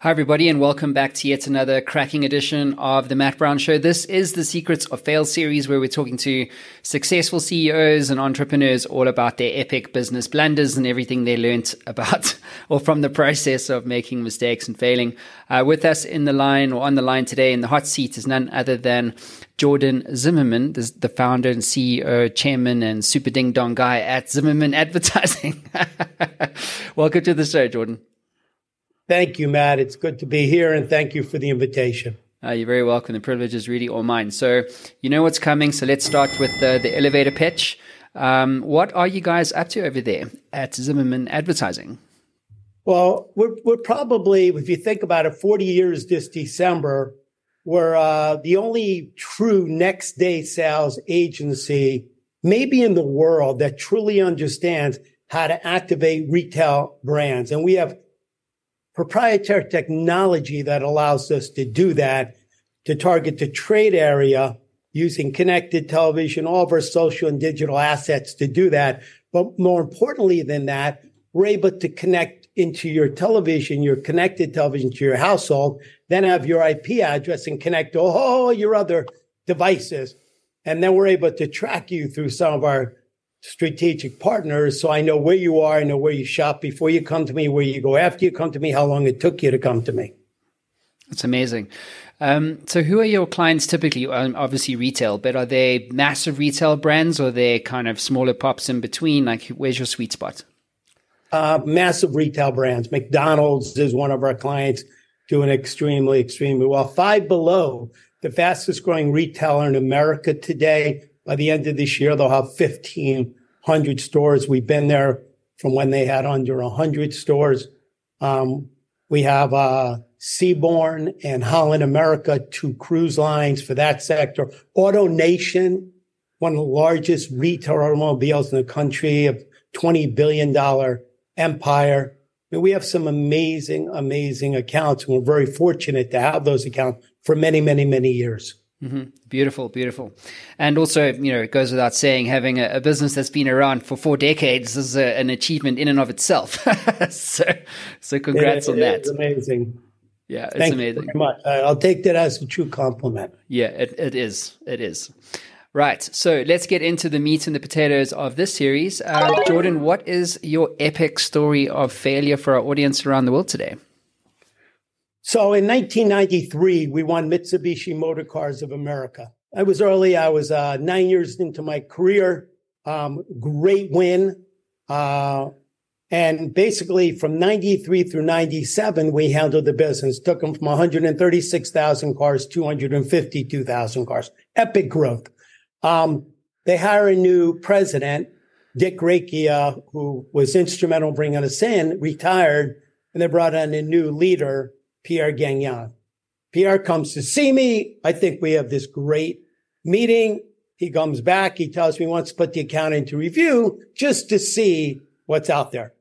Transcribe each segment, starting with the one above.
Hi, everybody, and welcome back to yet another cracking edition of the Matt Brown Show. This is the Secrets of Fail series where we're talking to successful CEOs and entrepreneurs all about their epic business blunders and everything they learned about or from the process of making mistakes and failing. Uh, with us in the line or on the line today in the hot seat is none other than Jordan Zimmerman, the founder and CEO, chairman, and super ding dong guy at Zimmerman Advertising. welcome to the show, Jordan. Thank you, Matt. It's good to be here, and thank you for the invitation. Uh, you're very welcome. The privilege is really all mine. So, you know what's coming. So, let's start with the, the elevator pitch. Um, what are you guys up to over there at Zimmerman Advertising? Well, we're, we're probably, if you think about it, 40 years this December, we're uh, the only true next day sales agency, maybe in the world, that truly understands how to activate retail brands. And we have proprietary technology that allows us to do that to target the trade area using connected television, all of our social and digital assets to do that. But more importantly than that, we're able to connect into your television, your connected television to your household, then have your IP address and connect to all your other devices. And then we're able to track you through some of our strategic partners. So I know where you are, I know where you shop before you come to me, where you go after you come to me, how long it took you to come to me. That's amazing. Um, so, who are your clients typically? Um, obviously, retail, but are they massive retail brands or are they kind of smaller pops in between? Like, where's your sweet spot? Uh, massive retail brands. McDonald's is one of our clients, doing extremely, extremely well. Five Below, the fastest growing retailer in America today, by the end of this year, they'll have 1,500 stores. We've been there from when they had under 100 stores. Um, we have uh, Seabourn and Holland America, two cruise lines for that sector. AutoNation, one of the largest retail automobiles in the country, of $20 billion empire. Mean, we have some amazing, amazing accounts, and we're very fortunate to have those accounts for many, many, many years. Mm-hmm. Beautiful, beautiful. And also, you know, it goes without saying, having a, a business that's been around for four decades is a, an achievement in and of itself. so, so congrats it, on that. It's amazing. Yeah, it's Thank amazing. You very much. I'll take that as a true compliment. Yeah, it, it is. It is. Right. So let's get into the meat and the potatoes of this series. Uh, Jordan, what is your epic story of failure for our audience around the world today? So in 1993, we won Mitsubishi Motor Cars of America. I was early. I was uh, nine years into my career. Um, great win. Uh, and basically from 93 through 97, we handled the business, took them from 136,000 cars, 252,000 cars. Epic growth. Um, they hire a new president, Dick Recchia, who was instrumental in bringing us in, retired, and they brought in a new leader, Pierre Gagnon. Pierre comes to see me. I think we have this great meeting. He comes back. He tells me he wants to put the account into review just to see what's out there.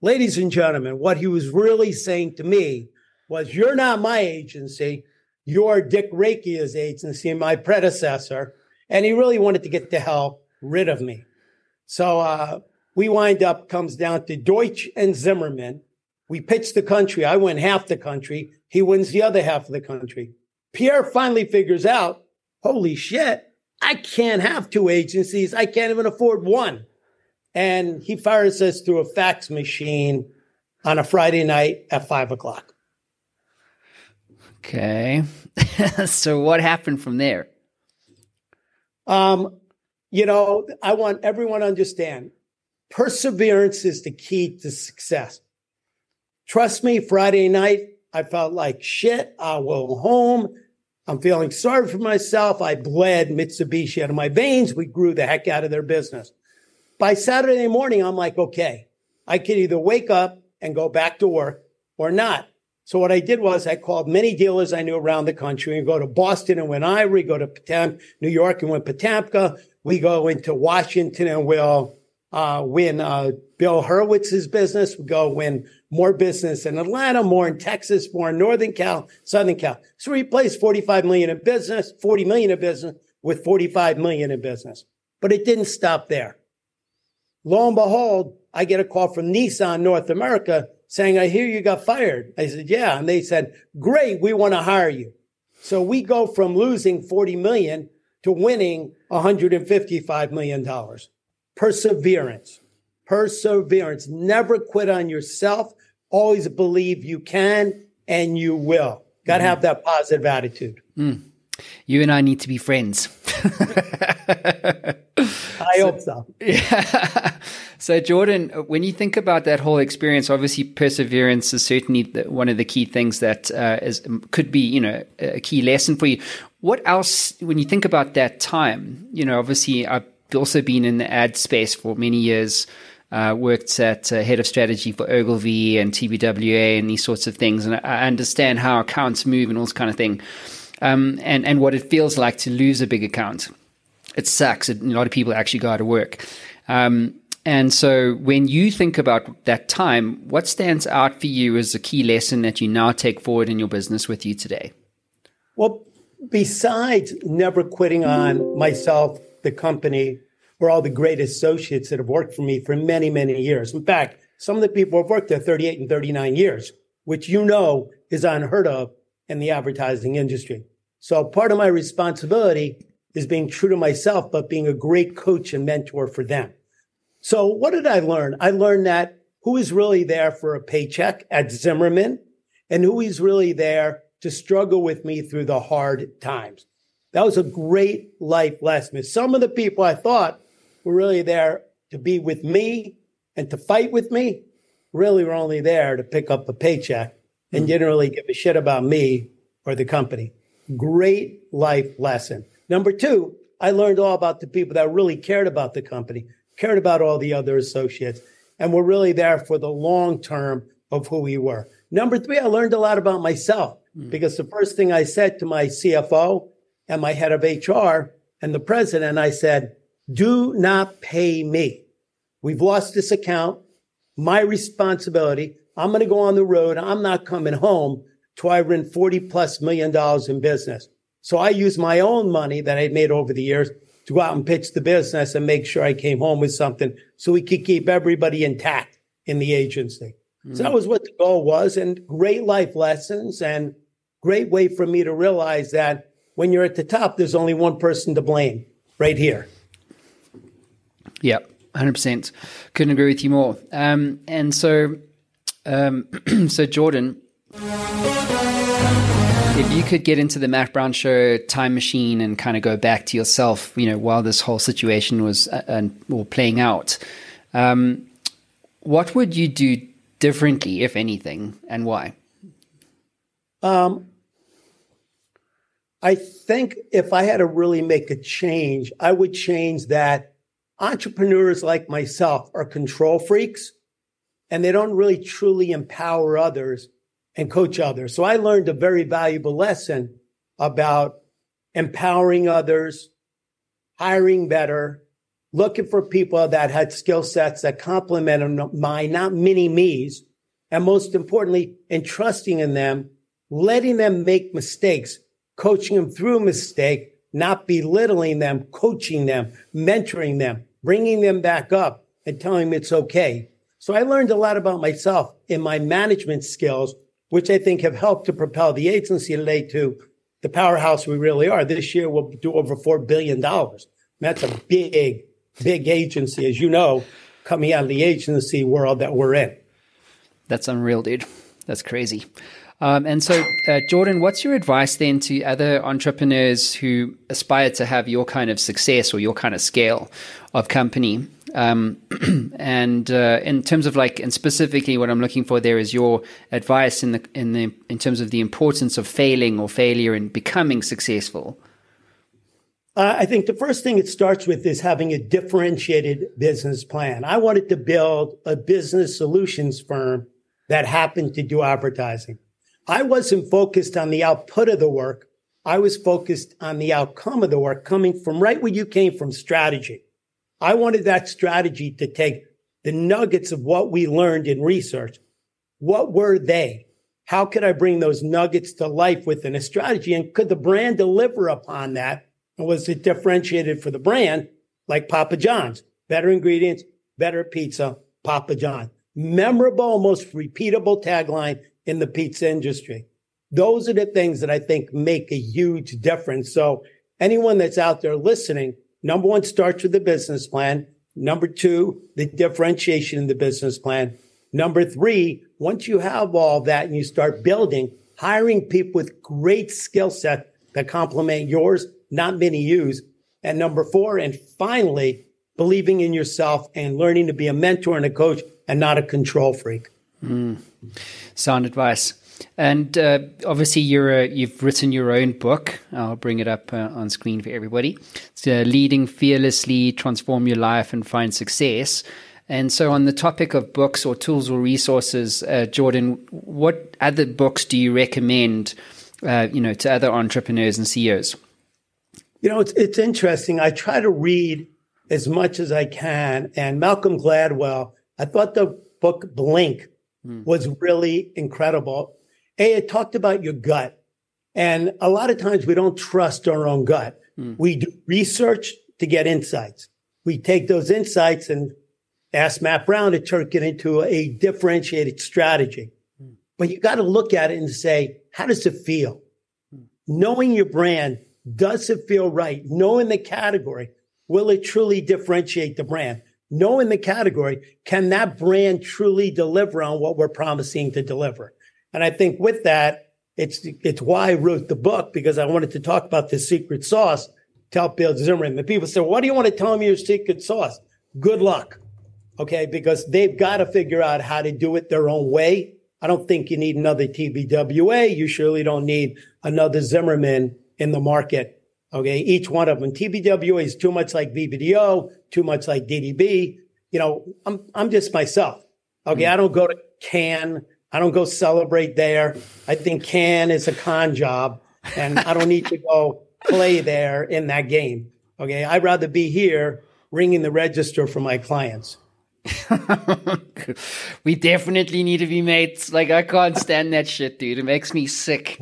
Ladies and gentlemen, what he was really saying to me was, you're not my agency. You're Dick Recchia's agency, my predecessor. And he really wanted to get the hell rid of me. So, uh, we wind up comes down to Deutsch and Zimmerman we pitch the country. I win half the country. He wins the other half of the country. Pierre finally figures out, holy shit, I can't have two agencies. I can't even afford one. And he fires us through a fax machine on a Friday night at five o'clock. Okay. so what happened from there? Um, you know, I want everyone to understand perseverance is the key to success. Trust me, Friday night, I felt like shit. I will home. I'm feeling sorry for myself. I bled Mitsubishi out of my veins. We grew the heck out of their business. By Saturday morning, I'm like, okay, I could either wake up and go back to work or not. So what I did was I called many dealers I knew around the country. We go to Boston and went Ivory, go to Potamp, New York and went Potamkin. We go into Washington and we'll uh, win uh, Bill Hurwitz's business. We go win more business in Atlanta, more in Texas, more in Northern Cal, Southern Cal. So we replaced 45 million in business, 40 million in business with 45 million in business. But it didn't stop there. Lo and behold, I get a call from Nissan North America saying, I hear you got fired. I said, yeah. And they said, great. We want to hire you. So we go from losing 40 million to winning 155 million dollars. Perseverance, perseverance. Never quit on yourself. Always believe you can and you will. Got to mm-hmm. have that positive attitude. Mm. You and I need to be friends. I so, hope so. Yeah. So, Jordan, when you think about that whole experience, obviously perseverance is certainly the, one of the key things that uh, is, could be, you know, a key lesson for you. What else, when you think about that time, you know, obviously I've also been in the ad space for many years. Uh, worked at uh, head of strategy for Ogilvy and TBWA and these sorts of things, and I understand how accounts move and all this kind of thing, um, and and what it feels like to lose a big account. It sucks. It, a lot of people actually go out of work. Um, and so when you think about that time, what stands out for you as a key lesson that you now take forward in your business with you today? Well, besides never quitting on myself, the company, or all the great associates that have worked for me for many, many years. In fact, some of the people have worked there 38 and 39 years, which you know is unheard of in the advertising industry. So part of my responsibility is being true to myself, but being a great coach and mentor for them. So what did I learn? I learned that who is really there for a paycheck at Zimmerman and who is really there to struggle with me through the hard times. That was a great life lesson. Some of the people I thought were really there to be with me and to fight with me really were only there to pick up a paycheck and didn't really give a shit about me or the company. Great life lesson. Number two, I learned all about the people that really cared about the company, cared about all the other associates, and were really there for the long term of who we were. Number three, I learned a lot about myself mm. because the first thing I said to my CFO and my head of HR and the president, I said, do not pay me. We've lost this account. My responsibility. I'm going to go on the road. I'm not coming home till I win 40 plus million dollars in business. So I used my own money that I'd made over the years to go out and pitch the business and make sure I came home with something so we could keep everybody intact in the agency. Mm-hmm. So that was what the goal was and great life lessons and great way for me to realize that when you're at the top, there's only one person to blame right here. Yeah, 100%. Couldn't agree with you more. Um, and so, um, so Jordan, if you could get into the Matt Brown show time machine and kind of go back to yourself, you know, while this whole situation was uh, and or playing out, um, what would you do differently, if anything, and why? Um, I think if I had to really make a change, I would change that entrepreneurs like myself are control freaks and they don't really truly empower others and coach others. So I learned a very valuable lesson about empowering others, hiring better, looking for people that had skill sets that complemented mine, not mini me's, and most importantly, entrusting in them, letting them make mistakes, coaching them through a mistake, not belittling them, coaching them, mentoring them, bringing them back up and telling them it's okay. So I learned a lot about myself in my management skills which I think have helped to propel the agency today to the powerhouse we really are. This year we'll do over $4 billion. That's a big, big agency, as you know, coming out of the agency world that we're in. That's unreal, dude. That's crazy. Um, and so, uh, Jordan, what's your advice then to other entrepreneurs who aspire to have your kind of success or your kind of scale of company? Um, and uh, in terms of like, and specifically, what I'm looking for there is your advice in the in the in terms of the importance of failing or failure in becoming successful. Uh, I think the first thing it starts with is having a differentiated business plan. I wanted to build a business solutions firm that happened to do advertising. I wasn't focused on the output of the work. I was focused on the outcome of the work coming from right where you came from strategy. I wanted that strategy to take the nuggets of what we learned in research. What were they? How could I bring those nuggets to life within a strategy? And could the brand deliver upon that? And was it differentiated for the brand like Papa John's? Better ingredients, better pizza, Papa John. Memorable, most repeatable tagline in the pizza industry. Those are the things that I think make a huge difference. So anyone that's out there listening, number one starts with the business plan. Number two, the differentiation in the business plan. Number three, once you have all that and you start building, hiring people with great skill set that complement yours, not many use. And number four, and finally, believing in yourself and learning to be a mentor and a coach and not a control freak. Mm. Sound advice. And uh, obviously, you're a, you've written your own book. I'll bring it up uh, on screen for everybody. It's uh, Leading Fearlessly, Transform Your Life and Find Success. And so, on the topic of books or tools or resources, uh, Jordan, what other books do you recommend, uh, you know, to other entrepreneurs and CEOs? You know, it's it's interesting. I try to read as much as I can, and Malcolm Gladwell. I thought the book Blink mm. was really incredible. A, it talked about your gut. And a lot of times we don't trust our own gut. Mm. We do research to get insights. We take those insights and ask Matt Brown to turn it into a differentiated strategy. Mm. But you got to look at it and say, how does it feel? Mm. Knowing your brand, does it feel right? Knowing the category, will it truly differentiate the brand? Knowing the category, can that brand truly deliver on what we're promising to deliver? And I think with that, it's, it's why I wrote the book because I wanted to talk about the secret sauce to help build Zimmerman. The people say, what do you want to tell me your secret sauce? Good luck. Okay. Because they've got to figure out how to do it their own way. I don't think you need another TBWA. You surely don't need another Zimmerman in the market. Okay. Each one of them. TBWA is too much like BBDO, too much like DDB. You know, I'm, I'm just myself. Okay. Mm-hmm. I don't go to Cannes. I don't go celebrate there. I think Cannes is a con job and I don't need to go play there in that game. Okay. I'd rather be here ringing the register for my clients. we definitely need to be mates. Like I can't stand that shit, dude. It makes me sick.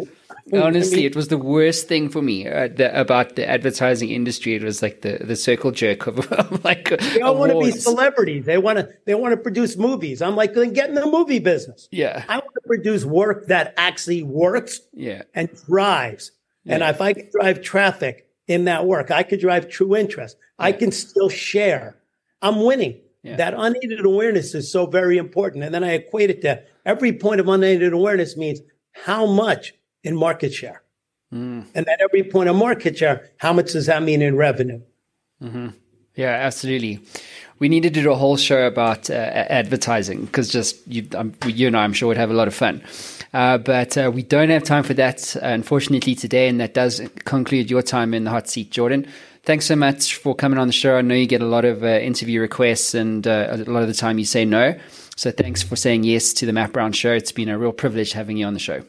Honestly, it was the worst thing for me uh, the, about the advertising industry. It was like the, the circle jerk of, of like they all want to be celebrities. They want to they want to produce movies. I'm like, then get in the movie business. Yeah, I want to produce work that actually works. Yeah, and drives. Yeah. And if I can drive traffic in that work, I could drive true interest. Yeah. I can still share. I'm winning. Yeah. That unaided awareness is so very important. And then I equate it to every point of unaided awareness means how much in market share. Mm. And at every point of market share, how much does that mean in revenue? Mm-hmm. Yeah, absolutely. We need to do a whole show about uh, advertising because just you, um, you and I, I'm sure would have a lot of fun. Uh, but uh, we don't have time for that, unfortunately, today. And that does conclude your time in the hot seat, Jordan. Thanks so much for coming on the show. I know you get a lot of uh, interview requests, and uh, a lot of the time you say no. So thanks for saying yes to the Matt Brown show. It's been a real privilege having you on the show.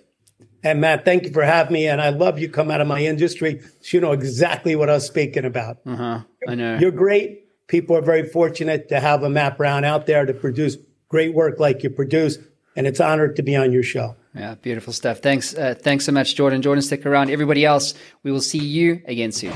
And Matt, thank you for having me. And I love you come out of my industry. So you know exactly what I was speaking about. Uh-huh. I know. You're great. People are very fortunate to have a Matt Brown out there to produce great work like you produce. And it's honored to be on your show. Yeah, beautiful stuff. Thanks. Uh, thanks so much, Jordan. Jordan, stick around. Everybody else, we will see you again soon.